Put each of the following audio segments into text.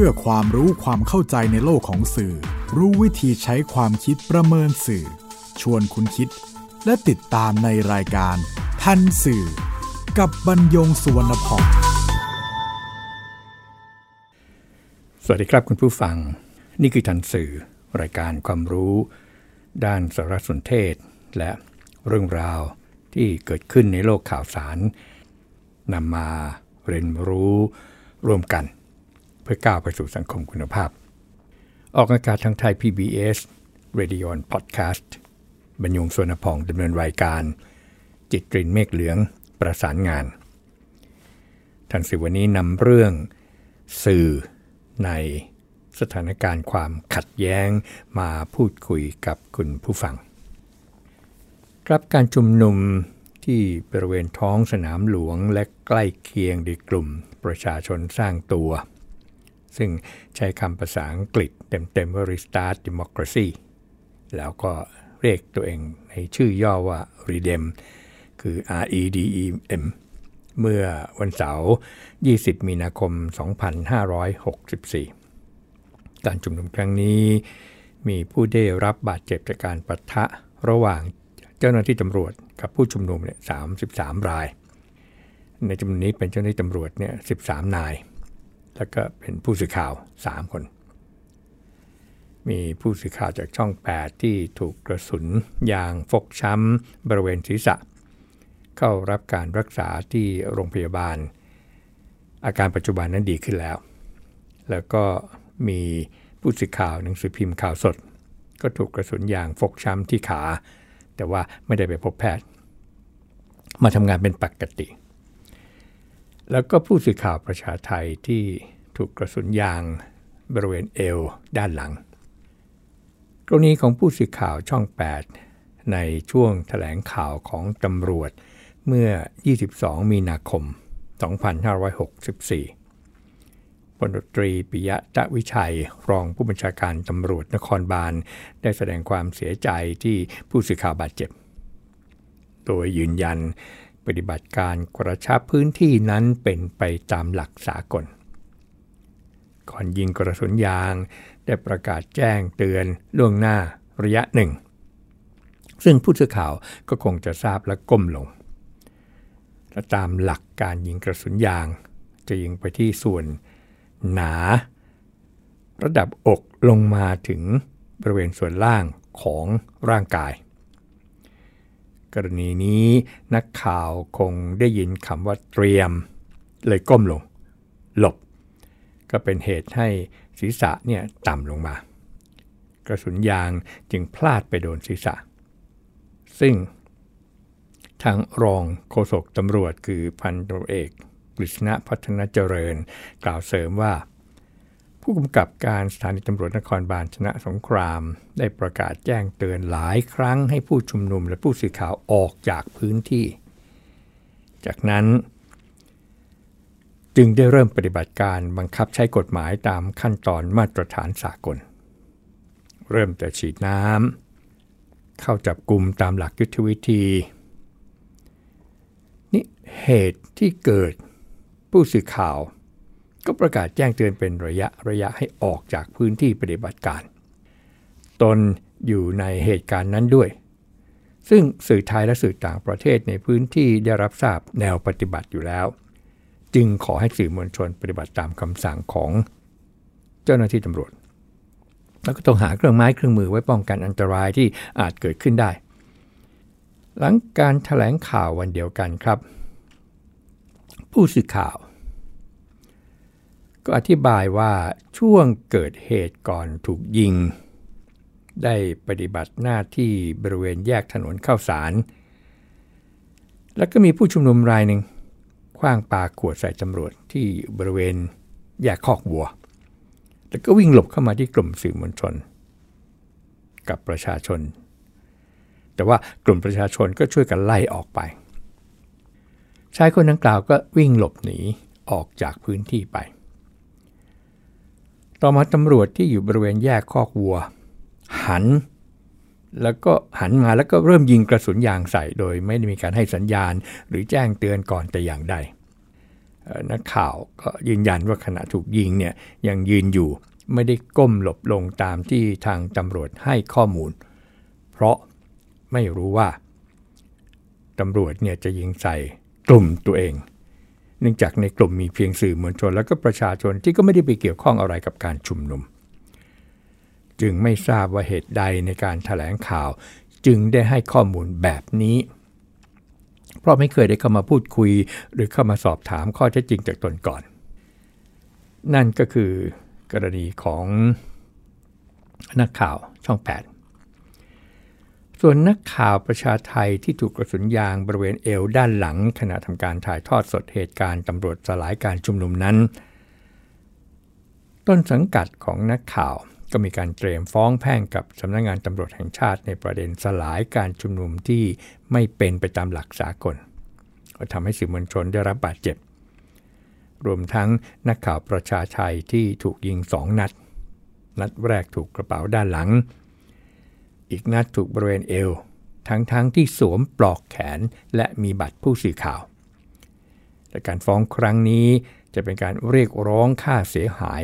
พื่อความรู้ความเข้าใจในโลกของสื่อ รู้วิธีใช้ความคิดประเมินสื่อ ชวนคุณคิด และติดตามในรายการ ทันสื่อ กับบรรยงสุวรรณพองสวัสดีครับคุณผู้ฟัง นี่คือทันสื่อ รายการความรู้ ด้านสารสนเทศ และเรื่องราวที่เกิดขึ้นในโลกข่าวสารนำมาเรียนรู้ร่วมกัน พื่อก้าวไปสู่สังคมคุณภาพ ออกอากาศทางไทย PBS Radio and Podcast บรรยงสวนพองดำเนินรายการ จิตรินเมฆเหลืองประสานงานทันสิวันนี้นำเรื่องสื่อในสถานการณ์ความขัดแย้งมาพูดคุยกับคุณผู้ฟัง ครับการชุมนุมที่บริเวณท้องสนามหลวงและใกล้เคียงในกลุ่มประชาชนสร้างตัว ซึ่งใช้คำภาษาอังกฤษเต็มๆว่า Restart Democracy แล้วก็เรียกตัวเองในชื่อย่อว่า REDEM คือ R-E-D-E-M เมื่อวันเสาร์ 20 มีนาคม 2564 การชุมนุมครั้งนี้ มีผู้ได้รับบาดเจ็บจากการปะทะระหว่างเจ้าหน้าที่ตำรวจกับผู้ชุมนุมเนี่ย 33 ราย ในจำนวนนี้เป็นเจ้าหน้าที่ตำรวจเนี่ย 13 นาย แล้วก็เป็นผู้สื่อข่าว 3 คน มีผู้สื่อข่าวจากช่อง 8 ที่ถูกกระสุนยางฟกช้ำบริเวณศีรษะ เข้ารับการรักษาที่โรงพยาบาล อาการปัจจุบันนั้นดีขึ้นแล้ว แล้วก็มีผู้สื่อข่าวหนังสือพิมพ์ข่าวสด ก็ถูกกระสุนยางฟกช้ำที่ขา แต่ว่าไม่ได้ไปพบแพทย์ มาทำงานเป็นปกติ แล้วก็ผู้สื่อข่าวประชาไทยที่ถูกกระสุนยางบริเวณเอวด้านหลัง กรณีของผู้สื่อข่าวช่อง 8 ในช่วงถแถลงข่าวของตำรวจเมื่อ 22 มีนาคม 2564พลตรีปิยะตะวิชัย รองผู้บัญชาการตำรวจนครบาล ได้แสดงความเสียใจที่ผู้สื่อข่าวบาดเจ็บ โดยยืนยัน ปฏิบัติการกระชับพื้นที่นั้นเป็นไปตามหลักสากล ก่อนยิงกระสุนยางได้ประกาศแจ้งเตือนล่วงหน้าระยะหนึ่ง ซึ่งผู้สื่อข่าวก็คงจะทราบและก้มลง และตามหลักการยิงกระสุนยาง จะยิงไปที่ส่วนหนา ระดับอกลงมาถึงบริเวณส่วนล่างของร่างกาย กรณีนี้นักข่าวคงได้ยินคำว่าเตรียม เลยก้มลง หลบ ก็เป็นเหตุให้ศีรษะเนี่ยต่ำลงมา กระสุนยางจึงพลาดไปโดนศีรษะ ซึ่งทางรองโฆษกตำรวจคือพันตรเอกกฤษณะพัฒนาเจริญ กล่าวเสริมว่า ผู้กำกับการสถานีตำรวจนครบาลชนะสงคราม ได้ประกาศแจ้งเตือนหลายครั้งให้ผู้ชุมนุมและผู้สื่อข่าวออกจากพื้นที่ จากนั้น จึงได้เริ่มปฏิบัติการบังคับใช้กฎหมายตามขั้นตอนมาตรฐานสากล เริ่มแต่ฉีดน้ำเข้าจับกลุ่มตามหลักยุทธวิธี นี่เหตุที่เกิดผู้สื่อข่าว ก็ประกาศแจ้งเตือนเป็นระยะระยะให้ออกจากพื้นที่ปฏิบัติการ ตนอยู่ในเหตุการณ์นั้นด้วย ซึ่งสื่อไทยและสื่อต่างประเทศในพื้นที่ได้รับทราบแนวปฏิบัติอยู่แล้ว จึงขอให้สื่อมวลชนปฏิบัติตามคำสั่งของเจ้าหน้าที่ตำรวจ แล้วก็ต้องหาเครื่องไม้เครื่องมือไว้ป้องกันอันตรายที่อาจเกิดขึ้นได้ หลังการถแถลงข่าววันเดียวกันครับ ผู้สื่อข่าว ก็อธิบายว่าช่วงเกิดเหตุก่อนถูกยิง ได้ปฏิบัติหน้าที่บริเวณแยกถนนเข้าสาร แล้วก็มีผู้ชุมนุมรายหนึ่งคว้างปาขวดใส่ตำรวจที่บริเวณแยกคอกวัว แล้วก็วิ่งหลบเข้ามาที่กลุ่มสื่อมวลชน กับประชาชน แต่ว่ากลุ่มประชาชนก็ช่วยกันไล่ออกไปชายคนดังกล่าวก็วิ่งหลบหนีออกจากพื้นที่ไป ต่อมาตำรวจที่อยู่บริเวณแยกคอกวัว หัน แล้วก็หันมาแล้วก็เริ่มยิงกระสุนยางใส่โดยไม่ได้มีการให้สัญญาณ หรือแจ้งเตือนก่อนแต่อย่างใดนักข่าวก็ยืนยันว่าขณะถูกยิงเนี่ยยังยืนอยู่ไม่ได้ก้มหลบลงตามที่ทางตำรวจให้ข้อมูล เพราะไม่รู้ว่าตำรวจเนี่ยจะยิงใส่กลุ่มตัวเอง เนื่องจากในกลุ่มมีเพียงสื่อมวลชนและก็ประชาชนที่ก็ไม่ได้ไปเกี่ยวข้องอะไรกับการชุมนุม จึงไม่ทราบว่าเหตุใดในการถแถลงข่าวจึงได้ให้ข้อมูลแบบนี้ เพราะไม่เคยได้เข้ามาพูดคุย หรือเข้ามาสอบถามข้อเท็จจริงจากตนก่อน นั่นก็คือกรณีของนักข่าวช่อง 8 ส่วนนักข่าวประชาไทยที่ถูกกระสุนยางบริเวณเอวด้านหลัง ขณะทำการถ่ายทอดสดเหตุการณ์ตำรวจสลายการชุมนุมนั้น ต้นสังกัดของนักข่าวก็มีการเตรียมฟ้องแพ่งกับสำนักงงานตำรวจแห่งชาติในประเด็นสลายการชุมนุมที่ไม่เป็นไปตามหลักสากลก็ทำให้สื่อมวลชนได้รับบาดเจ็บ รวมทั้งนักข่าวประชาชัยที่ถูกยิงสองนัด นัดแรกถูกกระเป๋าด้านหลัง อีกนัดถูกบริเวณเอว ทั้งๆทที่สวมปลอกแขนและมีบัตรผู้สื่อข่าวแต่การฟ้องครั้งนี้จะเป็นการเรียกร้องค่าเสียหาย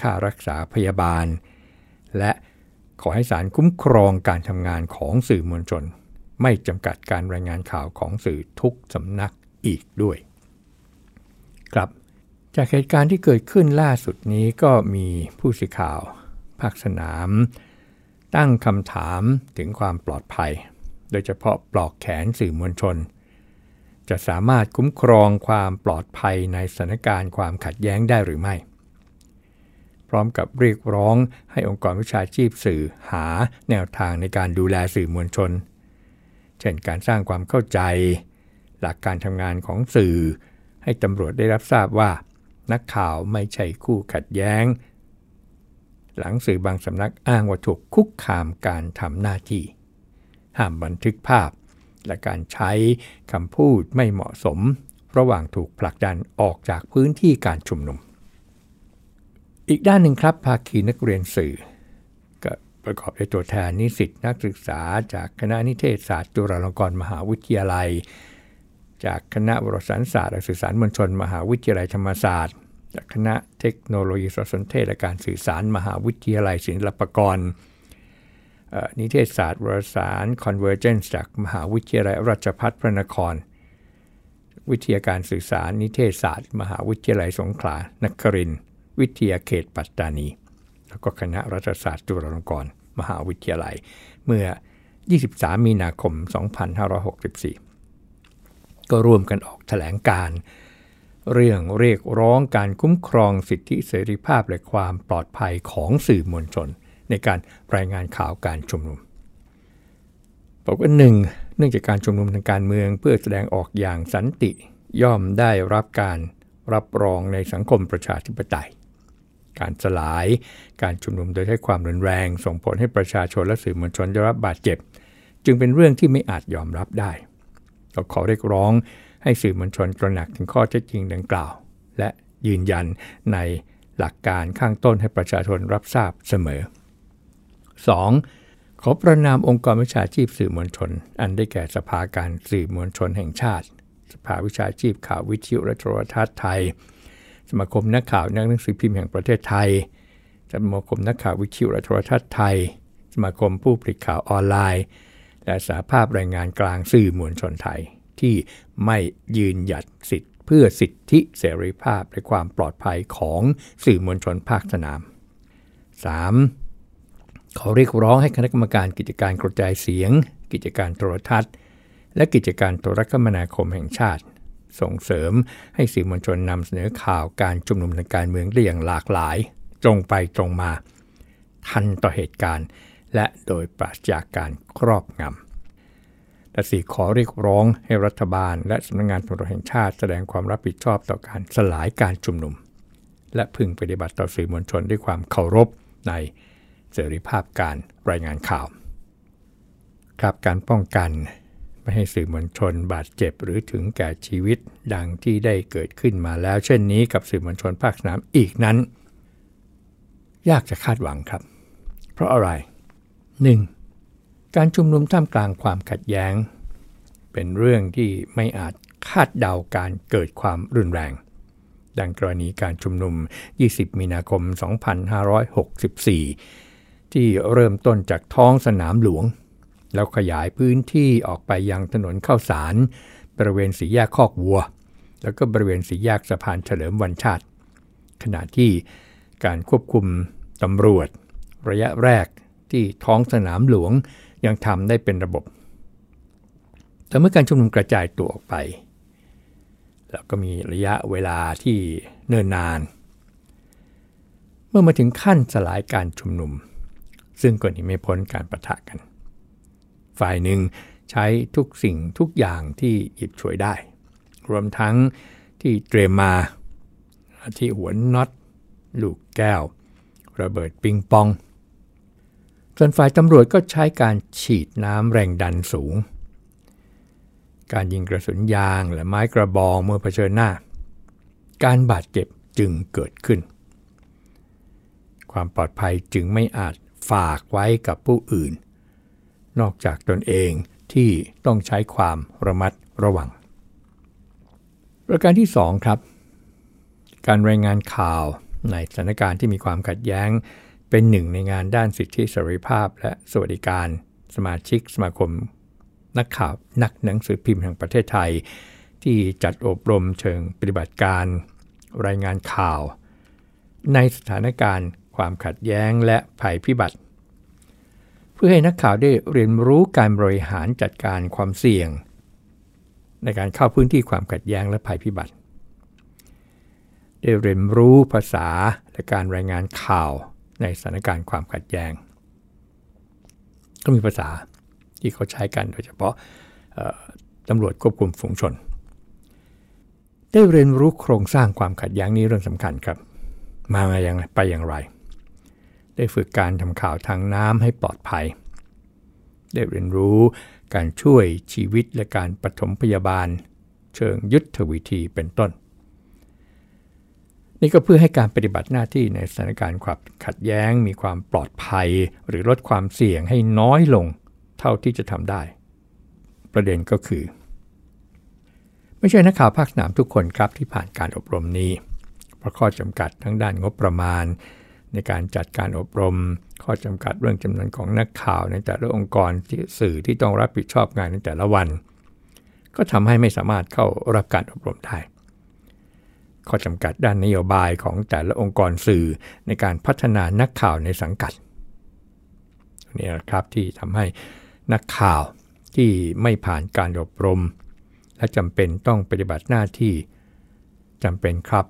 ค่ารักษาพยาบาล และขอให้ศาลคุ้มครองการทำงานของสื่อมวลชน ไม่จำกัดการรายงานข่าวของสื่อทุกสำนักอีกด้วย ครับจากเหตุการณ์ที่เกิดขึ้นล่าสุดนี้ก็มีผู้สื่อข่าว ภาคสนาม ตั้งคำถามถึงความปลอดภัย โดยเฉพาะปลอกแขนสื่อมวลชน จะสามารถคุ้มครองความปลอดภัยในสถานการณ์ความขัดแย้งได้หรือไม่ พร้อมกับเรียกร้องให้องค์กรวิชาชีพสื่อหาแนวทางในการดูแลสื่อมวลชน เช่นการสร้างความเข้าใจ หลักการทำงานของสื่อ ให้ตำรวจได้รับทราบว่า นักข่าวไม่ใช่คู่ขัดแย้ง หลังสื่อบางสำนักอ้างว่าถูกคุกคามการทำหน้าที่ ห้ามบันทึกภาพ และการใช้คำพูดไม่เหมาะสม ระหว่างถูกผลักดันออกจากพื้นที่การชุมนุม อีกด้านหนึ่งครับภาคีนักเรียนสื่อก็ประกอบด้วยตัวแทนนิสิตนักศึกษา จากคณะนิเทศศาสตร์จุฬาลงกรณ์มหาวิทยาลัย จากคณะวารสารศาสตร์และสื่อสารมวลชน มหาวิทยาลัยธรรมศาสตร์ จากคณะเทคโนโลยีสารสนเทศและการสื่อสารมหาวิทยาลัยศิลปากร นิเทศศาสตร์วารสาร Convergence จากมหาวิทยาลัยราชภัฏพระนคร วิทยาการสื่อสารนิเทศศาสตร์ มหาวิทยาลัยสงขลานครินวิทยาเขตปัตตานี แล้วก็คณะรัฐศาสตร์จุฬาลงกรณ์มหาวิทยาลัย เมื่อ 23 มีนาคม 2564 ก็ร่วมกันออกแถลงการ เรื่องเรียกร้องการคุ้มครองสิทธิเสรีภาพและความปลอดภัยของสื่อมวลชน ในการรายงานข่าวการชุมนุมบอกว่าหนึ่งเนื่องจากการชุมนุมทางการเมืองเพื่อแสดงออกอย่างสันติ ย่อมได้รับการรับรองในสังคมประชาธิปไตย การสลายการชุมนุมโดยใช้ความรุนแรง ส่งผลให้ประชาชนและสื่อมวลชนได้รับบาดเจ็บ จึงเป็นเรื่องที่ไม่อาจยอมรับได้เราขอเรียกร้อง ให้สื่อมวลชนตระหนักถึงข้อเท็จจริงดังกล่าว และยืนยันในหลักการข้างต้นให้ประชาชนรับทราบเสมอ 2. ขอประนามองค์กรวิชาชีพสื่อมวลชน อันได้แก่สภาการสื่อมวลชนแห่งชาติ สภาวิชาชีพข่าววิทยุและโทรทัศน์ไทย สมาคมนักข่าวนักหนังสือพิมพ์แห่งประเทศไทย สมาคมนักข่าววิทยุและโทรทัศน์ไทย สมาคมผู้ผลิตข่าวออนไลน์ และสาภาพแรายงานกลางสื่อมวลชนไทย ที่ไม่ยืนหยัดสิทธิเพื่อสิทธิเสรีภาพและความปลอดภัยของสื่อมวลชนภาคสนาม 3. ขอเรียกร้องให้คณะกรรมการกิจการกระจายเสียง กิจการโทรทัศน์ และกิจการโทรคมนาคมแห่งชาติ ส่งเสริมให้สื่อมวลชนนำเสนอข่าวการชุมนุมทางการเมืองได้อย่างหลากหลาย ตรงไปตรงมา ทันต่อเหตุการณ์ และโดยปราศจากการครอบงำ และสี่ขอเรียกร้องให้รัฐบาล และสำนักงงานตำรวจแห่งชาติแสดงความรับผิดชอบต่อการสลายการชุมนุม และพึงปฏิบัติต่อสื่อมวลชนด้วยความเคารพในเสรีภาพการรายงานข่าว ครับการป้องกันไม่ให้สื่อมวลชนบาดเจ็บหรือถึงแก่ชีวิตดังที่ได้เกิดขึ้นมาแล้ว เช่นนี้กับสื่อมวลชนภาคสนามอีกนั้น ยากจะคาดหวังครับ เพราะอะไร 1. การชุมนุมท่ามกลางความขัดแย้ง เป็นเรื่องที่ไม่อาจคาดเดาการเกิดความรุนแรง ดังกรณีการชุมนุม 20 มีนาคม 2564 ที่เริ่มต้นจากท้องสนามหลวง แล้วขยายพื้นที่ออกไปยังถนนเข้าสาร บริเวณสีแยกคอกวัว แล้วก็บริเวณสีแยกสะพานเฉลิมวันชาติ ขณะที่การควบคุมตำรวจ ระยะแรกที่ท้องสนามหลวง ยังทำได้เป็นระบบ แต่เมื่อการชุมนุมกระจายตัวออกไป แล้วก็มีระยะเวลาที่เนิ่นนาน เมื่อมาถึงขั้นสลายการชุมนุม ซึ่งก็หนีไม่พ้นการประทะกัน ฝ่ายหนึ่งใช้ทุกสิ่งทุกอย่างที่หยิบฉวยได้ รวมทั้งที่เตรียมมาที่หัวน็อตลูกแก้ว ระเบิดปิงปอง ส่วนฝ่ายตำรวจก็ใช้การฉีดน้ำแรงดันสูง การยิงกระสุนยางและไม้กระบองเมื่อเผชิญหน้า การบาดเจ็บจึงเกิดขึ้น ความปลอดภัยจึงไม่อาจฝากไว้กับผู้อื่น นอกจากตนเองที่ต้องใช้ความระมัดระวัง ประการที่ 2 ครับ การรายงานข่าวในสถานการณ์ที่มีความขัดแย้ง เป็นหนึ่งในงานด้านสิทธิเสรีภาพ และสวัสดิการ สมาชิกสมาคม นักข่าวนักหนังสือพิมพ์แห่งประเทศไทย ที่จัดอบรมเชิงปฏิบัติการ รายงานข่าว ในสถานการณ์ความขัดแย้งและภัยพิบัติ เพื่อให้นักข่าวได้เรียนรู้การบริหารจัดการความเสี่ยง ในการเข้าพื้นที่ความขัดแย้งและภัยพิบัติ ได้เรียนรู้ภาษาและการรายงานข่าว ในสถานการณ์ความขัดแย้ง ก็มีภาษาที่เขาใช้กันโดยเฉพาะตำรวจควบคุมฝูงชน ได้เรียนรู้โครงสร้างความขัดแย้งนี้เรื่องสำคัญครับ มาอย่างไปอย่างไร ได้ฝึกการทำข่าวทางน้ำให้ปลอดภัย ได้เรียนรู้การช่วยชีวิตและการปฐมพยาบาล เชิงยุทธวิธีเป็นต้น นี่ก็เพื่อให้การปฏิบัติหน้าที่ในสถานการณ์ความขัดแย้ง มีความปลอดภัย หรือลดความเสี่ยงให้น้อยลงเท่าที่จะทำได้ ประเด็นก็คือ ไม่ใช่นักข่าวภาคสนามทุกคนครับที่ผ่านการอบรมนี้ เพราะข้อจำกัดทั้งด้านงบประมาณ ในการจัดการอบรม ข้อจำกัดเรื่องจำนวนของนักข่าวในแต่ละองค์กรที่สื่อที่ต้องรับผิดชอบงานในแต่ละวัน ก็ทำให้ไม่สามารถเข้ารับการอบรมได้ ข้อจำกัดด้านนโยบายของแต่ละองค์กรสื่อในการพัฒนานักข่าวในสังกัดนี่นะครับที่ทำให้นักข่าวที่ไม่ผ่านการอบรม และจำเป็นต้องปฏิบัติหน้าที่จำเป็นครับ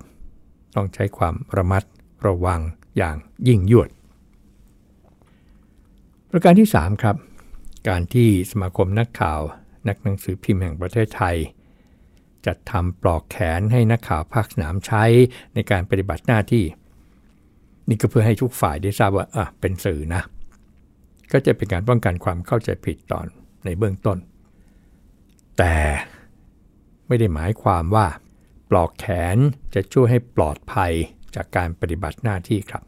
ต้องใช้ความระมัดระวังอย่างยิ่งยวด ประการที่ 3 ครับ การที่สมาคมนักข่าว นักหนังสือพิมพ์แห่งประเทศไทย จัดทำปลอกแขนให้นักข่าวภาคสนามใช้ในการปฏิบัติหน้าที่ นี่ก็เพื่อให้ทุกฝ่ายได้ทราบว่าอะเป็นสื่อนะ ก็จะเป็นการป้องกันความเข้าใจผิดตอนในเบื้องต้น แต่ไม่ได้หมายความว่า ปลอกแขนจะช่วยให้ปลอดภัยจากการปฏิบัติหน้าที่ครับ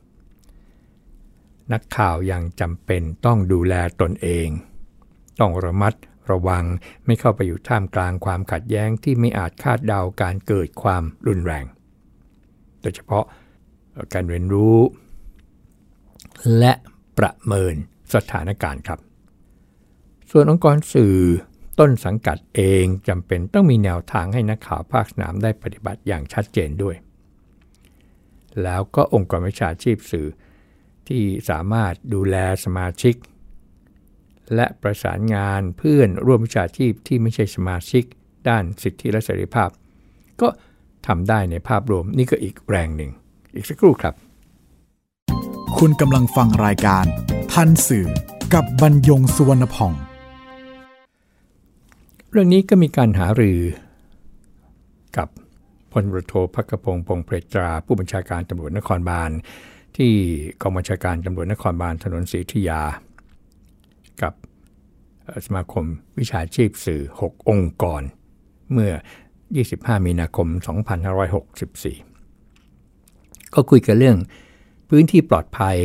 นักข่าวยังจำเป็นต้องดูแลตนเอง ต้องระมัด ระวังไม่เข้าไปอยู่ท่ามกลางความขัดแย้งที่ไม่อาจคาดเดาการเกิดความรุนแรง โดยเฉพาะการเรียนรู้ และประเมินสถานการณ์ครับ ส่วนองค์กรสื่อต้นสังกัดเองจำเป็นต้องมีแนวทางให้นักข่าวภาคสนามได้ปฏิบัติอย่างชัดเจนด้วย แล้วก็องค์กรวิชาชีพสื่อที่สามารถดูแลสมาชิก และประสานงานเพื่อนร่วมวิชาชีพที่ไม่ใช่สมาชิก ด้านสิทธิและเสรีภาพ ก็ทำได้ในภาพรวมนี่ก็อีกแรงหนึ่ง อีกสักครู่ครับ คุณกำลังฟังรายการทันสื่อกับบรรยงสุวรรณพอง เรื่องนี้ก็มีการหารือ กับพลรโทพักพงพงเพรตรา ผู้บัญชาการตำรวจนครบาล ที่กองบัญชาการตำรวจนครบาลถนนศรีธยา กับสมาคมวิชาชีพสื่อ 6 องค์กร เมื่อ 25 มีนาคม 2564 ก็คุยกันเรื่องพื้นที่ปลอดภัย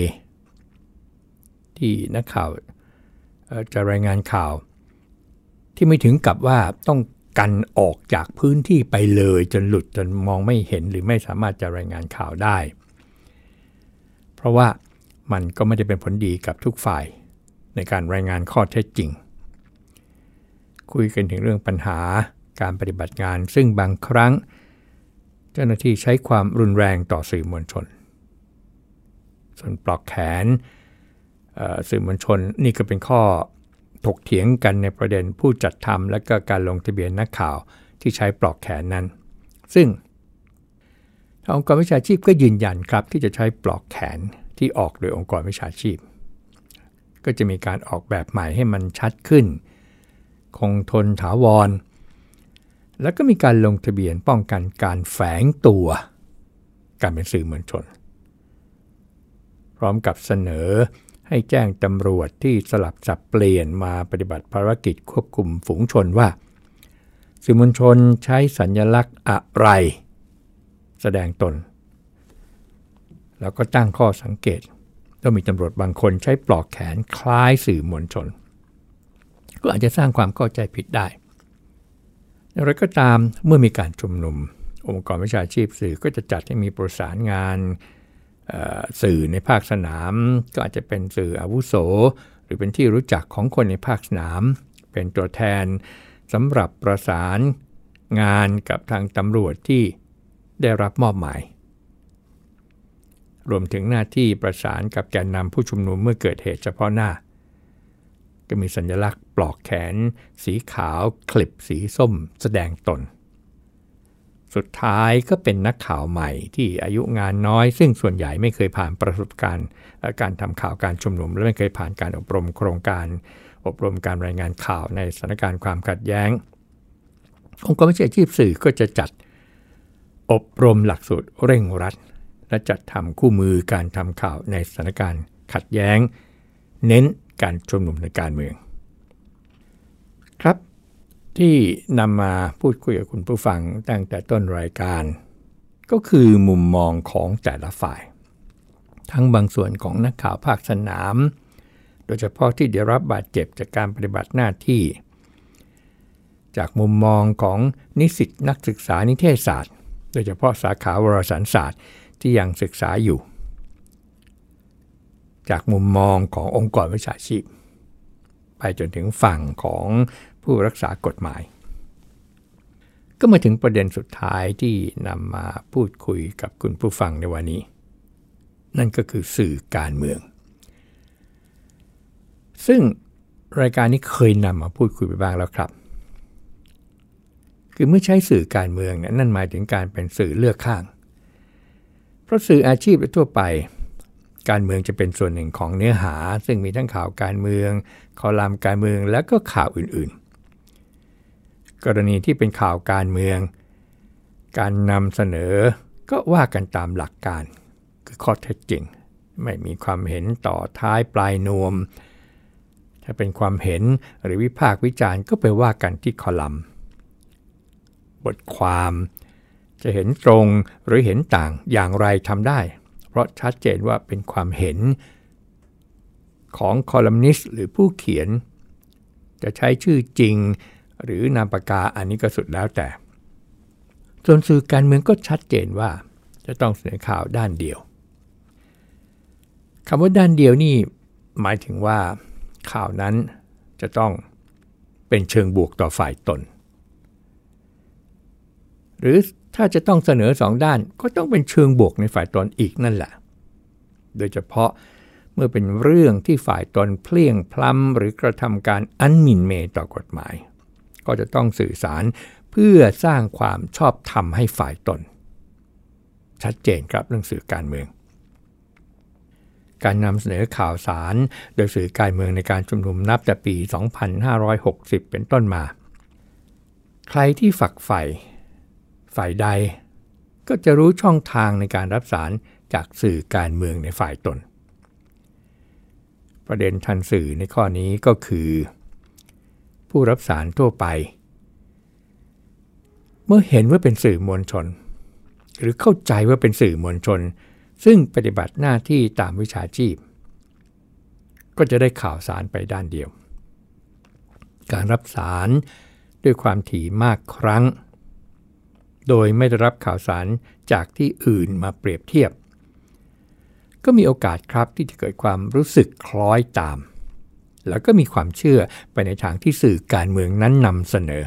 ที่นักข่าวจะรายงานข่าว ที่ไม่ถึงกับว่าต้องกันออกจากพื้นที่ไปเลยจนหลุดจนมองไม่เห็นหรือไม่สามารถจะรายงานข่าวได้ เพราะว่ามันก็ไม่ได้เป็นผลดีกับทุกฝ่าย ในการรายงานข้อเท็จจริง คุยกันถึงเรื่องปัญหาการปฏิบัติงาน ซึ่งบางครั้ง เจ้าหน้าที่ใช้ความรุนแรงต่อสื่อมวลชน ส่วนปลอกแขนสื่อมวลชนนี่ก็เป็นข้อถกเถียงกันในประเด็นผู้จัดทำและก็การลงทะเบียนนักข่าวที่ใช้ปลอกแขนนั้น ซึ่งองค์กรวิชาชีพก็ยืนยันครับที่จะใช้ปลอกแขนที่ออกโดยองค์กรวิชาชีพ ก็จะมีการออกแบบใหม่ให้มันชัดขึ้น คงทนถาวร แล้วก็มีการลงทะเบียนป้องกันการแฝงตัว การเป็นสื่อมวลชน พร้อมกับเสนอให้แจ้งตำรวจที่สลับสับเปลี่ยนมาปฏิบัติภารกิจควบคุมฝูงชนว่า สื่อมวลชนใช้สัญญลักษณ์อะไร แสดงตน แล้วก็ตั้งข้อสังเกต ว่ามีตำรวจบางคนใช้ปลอกแขนคล้ายสื่อมวลชน ก็อาจจะสร้างความเข้าใจผิดได้อย่างไรก็ตามเมื่อมีการชุมนุม องค์กรวิชาชีพสื่อก็จะจัดให้มีประสานงานสื่อในภาคสนาม ก็อาจจะเป็นสื่ออาวุโส หรือเป็นที่รู้จักของคนในภาคสนาม เป็นตัวแทนสำหรับประสานงานกับทางตำรวจที่ได้รับมอบหมาย รวมถึงหน้าที่ประสานกับแกนนำผู้ชุมนุมเมื่อเกิดเหตุเฉพาะหน้า ก็มีสัญลักษณ์ปลอกแขน สีขาวคลิปสีส้ม แสดงตน สุดท้ายก็เป็นนักข่าวใหม่ที่อายุงานน้อย ซึ่งส่วนใหญ่ไม่เคยผ่านประสบการณ์การทำข่าวการชุมนุม และไม่เคยผ่านการอบรมโครงการ อบรมการรายงานข่าวในสถานการณ์ความขัดแย้ง องค์กรวิชาชีพสื่อก็จะจัดอบรมหลักสูตรเร่งรัด และจัดทำคู่มือการทำข่าวในสถานการณ์ขัดแย้ง เน้นการชุมนุมในการเมือง ครับที่นำมาพูดคุยกับคุณผู้ฟังตั้งแต่ต้นรายการ ก็คือมุมมองของแต่ละฝ่าย ทั้งบางส่วนของนักข่าวภาคสนาม โดยเฉพาะที่ได้รับบาดเจ็บจากการปฏิบัติหน้าที่ จากมุมมองของนิสิตนักศึกษานิเทศศาสตร์ โดยเฉพาะสาขาวารสารศาสตร์ ที่ยังศึกษาอยู่ จากมุมมองขององค์กรวิชาชีพ ไปจนถึงฝั่งของผู้รักษากฎหมาย ก็มาถึงประเด็นสุดท้ายที่นำมาพูดคุยกับคุณผู้ฟังในวันนี้ นั่นก็คือสื่อการเมือง ซึ่งรายการนี้เคยนำมาพูดคุยไปบ้างแล้วครับ คือเมื่อใช้สื่อการเมืองเนี่ยนั่นหมายถึงการเป็นสื่อเลือกข้าง เพราะสื่ออาชีพทั่วไป การเมืองจะเป็นส่วนหนึ่งของเนื้อหา ซึ่งมีทั้งข่าวการเมืองคอลัมน์การเมืองและก็ข่าวอื่นๆ กรณีที่เป็นข่าวการเมือง การนำเสนอก็ว่ากันตามหลักการ คือข้อเท็จจริง ไม่มีความเห็นต่อท้ายปลายนวม ถ้าเป็นความเห็นหรือวิพากษ์วิจารณ์ก็ไปว่ากันที่คอลัมน์ บทความ จะเห็นตรงหรือเห็นต่างอย่างไรทำได้ เพราะชัดเจนว่าเป็นความเห็นของคอลัมนิสต์หรือผู้เขียน จะใช้ชื่อจริง หรือนามปากกาอันนี้ก็สุดแล้วแต่ ส่วนสื่อการเมืองก็ชัดเจนว่า จะต้องเสนอข่าวด้านเดียวคำว่าด้านเดียวนี่หมายถึงว่าข่าวนั้นจะต้องเป็นเชิงบวกต่อฝ่ายตน รือถ้าจะต้องเสนอสองด้านก็ต้องเป็นเชิงบวกในฝ่ายตนอีกนั่นแหละ โดยเฉพาะเมื่อเป็นเรื่องที่ฝ่ายตนเพลี่ยงพล้ำหรือกระทำการอันหมิ่นเมย์ต่อกฎหมาย ก็จะต้องสื่อสารเพื่อสร้างความชอบธรรมให้ฝ่ายตน ชัดเจนครับเรื่องสื่อการเมือง การนำเสนอข่าวสารโดยสื่อการเมืองในการชุมนุมนับแต่ปี 2560 เป็นต้นมา ใครที่ฝักใฝ่ ฝ่ายใด ก็จะรู้ช่องทางในการรับสารจากสื่อการเมืองในฝ่ายตน ประเด็นทันสื่อในข้อนี้ก็คือ ผู้รับสารทั่วไป เมื่อเห็นว่าเป็นสื่อมวลชน หรือเข้าใจว่าเป็นสื่อมวลชน ซึ่งปฏิบัติหน้าที่ตามวิชาชีพ ก็จะได้ข่าวสารไปด้านเดียว การรับสารด้วยความถี่มากครั้ง โดยไม่ได้รับข่าวสารจากที่อื่นมาเปรียบเทียบ ก็มีโอกาสครับที่จะเกิดความรู้สึกคล้อยตาม แล้วก็มีความเชื่อไปในทางที่สื่อการเมืองนั้นนำเสนอ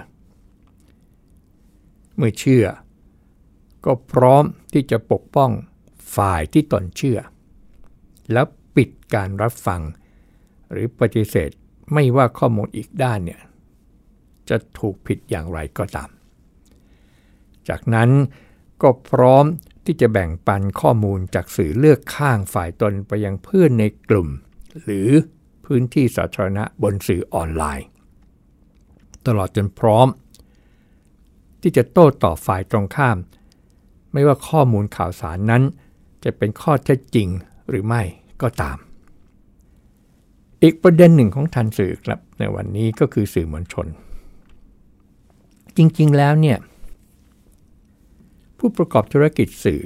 เมื่อเชื่อ ก็พร้อมที่จะปกป้องฝ่ายที่ตนเชื่อ แล้วปิดการรับฟัง หรือปฏิเสธไม่ว่าข้อมูลอีกด้านเนี่ยจะถูกผิดอย่างไรก็ตาม จากนั้นก็พร้อมที่จะแบ่งปันข้อมูลจากสื่อเลือกข้างฝ่ายตนไปยังเพื่อนในกลุ่ม หรือพื้นที่สาธารณะบนสื่อออนไลน์ ตลอดจนพร้อม ที่จะโต้ตอบฝ่ายตรงข้าม ไม่ว่าข้อมูลข่าวสารนั้น จะเป็นข้อเท็จจริงหรือไม่ก็ตาม อีกประเด็นหนึ่งของทันสื่อครับในวันนี้ก็คือสื่อมวลชน จริงๆแล้วเนี่ย ผู้ประกอบธุรกิจสื่อ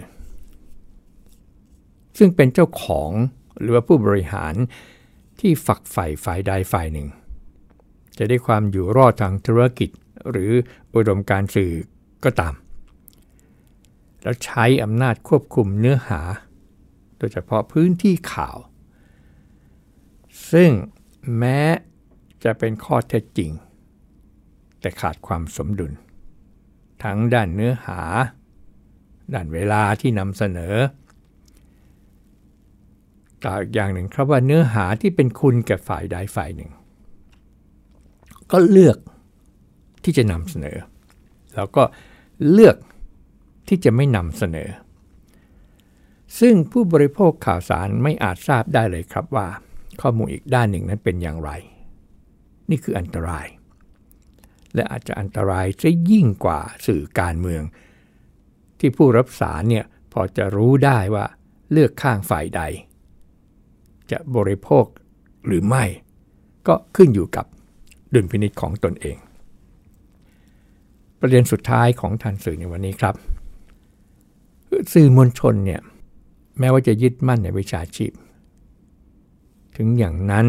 ซึ่งเป็นเจ้าของหรือว่าผู้บริหารที่ฝักใฝ่ฝ่ายใดฝ่ายหนึ่ง จะได้ความอยู่รอดทางธุรกิจหรืออุดมการสื่อก็ตาม แล้วใช้อำนาจควบคุมเนื้อหา โดยเฉพาะพื้นที่ข่าว ซึ่งแม้จะเป็นข้อเท็จจริง แต่ขาดความสมดุล ทั้งด้านเนื้อหา ด้านเวลาที่นำเสนอกล่าวอย่างหนึ่งครับว่าเนื้อหาที่เป็นคุณแก่ฝ่ายใดฝ่ายหนึ่ง ก็เลือกที่จะนำเสนอ แล้วก็เลือกที่จะไม่นำเสนอ ซึ่งผู้บริโภคข่าวสารไม่อาจทราบได้เลยครับว่า ข้อมูลอีกด้านหนึ่งนั้นเป็นอย่างไร นี่คืออันตราย และอาจจะอันตรายจะยิ่งกว่าสื่อการเมือง ที่ผู้รับสารเนี่ยพอจะรู้ได้ว่าเลือกข้างฝ่ายใด จะบริโภคหรือไม่ ก็ขึ้นอยู่กับดุลพินิจของตนเอง ประเด็นสุดท้ายของทันสื่อในวันนี้ครับ สื่อมวลชนเนี่ยแม้ว่าจะยึดมั่นในวิชาชีพ ถึงอย่างนั้น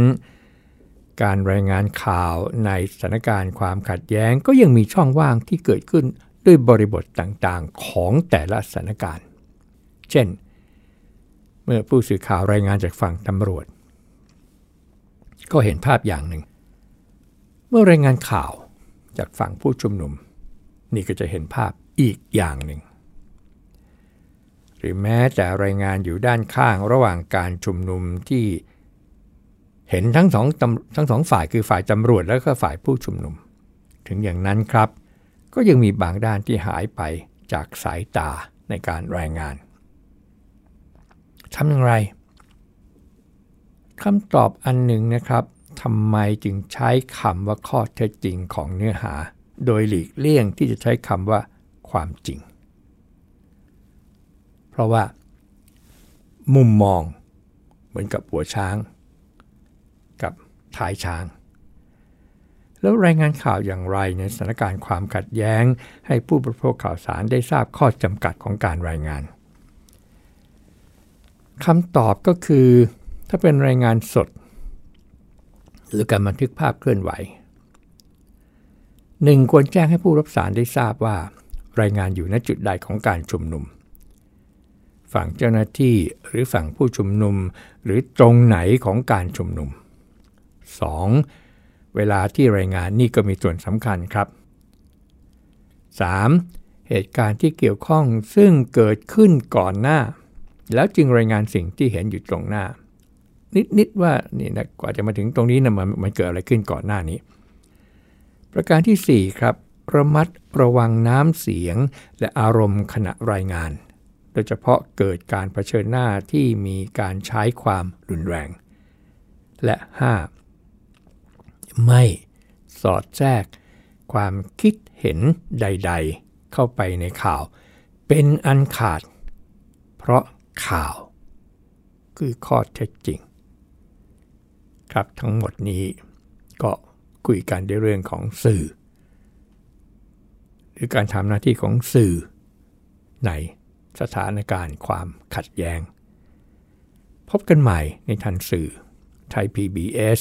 การรายงานข่าวในสถานการณ์ความขัดแย้งก็ยังมีช่องว่างที่เกิดขึ้น ด้วยบริบทต่างๆของแต่ละสถานการณ์ เช่น เมื่อผู้สื่อข่าวรายงานจากฝั่งตำรวจ ก็เห็นภาพอย่างหนึ่ง เมื่อรายงานข่าวจากฝั่งผู้ชุมนุม นี่ก็จะเห็นภาพอีกอย่างหนึ่ง หรือแม้แต่รายงานอยู่ด้านข้างระหว่างการชุมนุมที่เห็นทั้งสองทั้งสองฝ่ายคือฝ่ายตำรวจและก็ฝ่ายผู้ชุมนุม ถึงอย่างนั้นครับ ก็ยังมีบางด้านที่หายไปจากสายตาในการรายงานทำอย่างไรคำตอบอันหนึ่งนะครับทำไมจึงใช้คำว่าข้อเท็จจริงของเนื้อหา โดยหลีกเลี่ยงที่จะใช้คำว่าความจริง เพราะว่า มุมมองเหมือนกับหัวช้าง กับท้ายช้าง แล้วรายงานข่าวอย่างไรในสถานการณ์ความขัดแย้ง ให้ผู้บริโภคข่าวสารได้ทราบข้อจำกัดของการรายงานคำตอบก็คือ ถ้าเป็นรายงานสด หรือการบันทึกภาพเคลื่อนไหวหนึ่งควรแจ้งให้ผู้รับสารได้ทราบว่า รายงานอยู่ณจุดใดของการชุมนุม ฝั่งเจ้าหน้าที่หรือฝั่งผู้ชุมนุม หรือตรงไหนของการชุมนุม 2. เวลาที่รายงานนี่ก็มีส่วนสำคัญครับ 3. เหตุการณ์ที่เกี่ยวข้องซึ่งเกิดขึ้นก่อนหน้า แล้วจึงรายงานสิ่งที่เห็นอยู่ตรงหน้า นิด ๆ ว่านี่นะกว่าจะมาถึงตรงนี้นะมันมันเกิดอะไรขึ้นก่อนหน้านี้ ประการที่ 4 ครับระมัดระวังน้ำเสียงและอารมณ์ขณะรายงาน โดยเฉพาะเกิดการเผชิญหน้าที่มีการใช้ความรุนแรง และ 5. ไม่สอดแทรก ความคิดเห็นใด ๆ เข้าไปในข่าว เป็นอันขาด เพราะข่าว คือข้อเท็จจริง ครับทั้งหมดนี้ก็คุยกันในเรื่องของสื่อ หรือการทำหน้าที่ของสื่อ ในสถานการณ์ความขัดแย้ง พบกันใหม่ในทันสื่อไทย PBS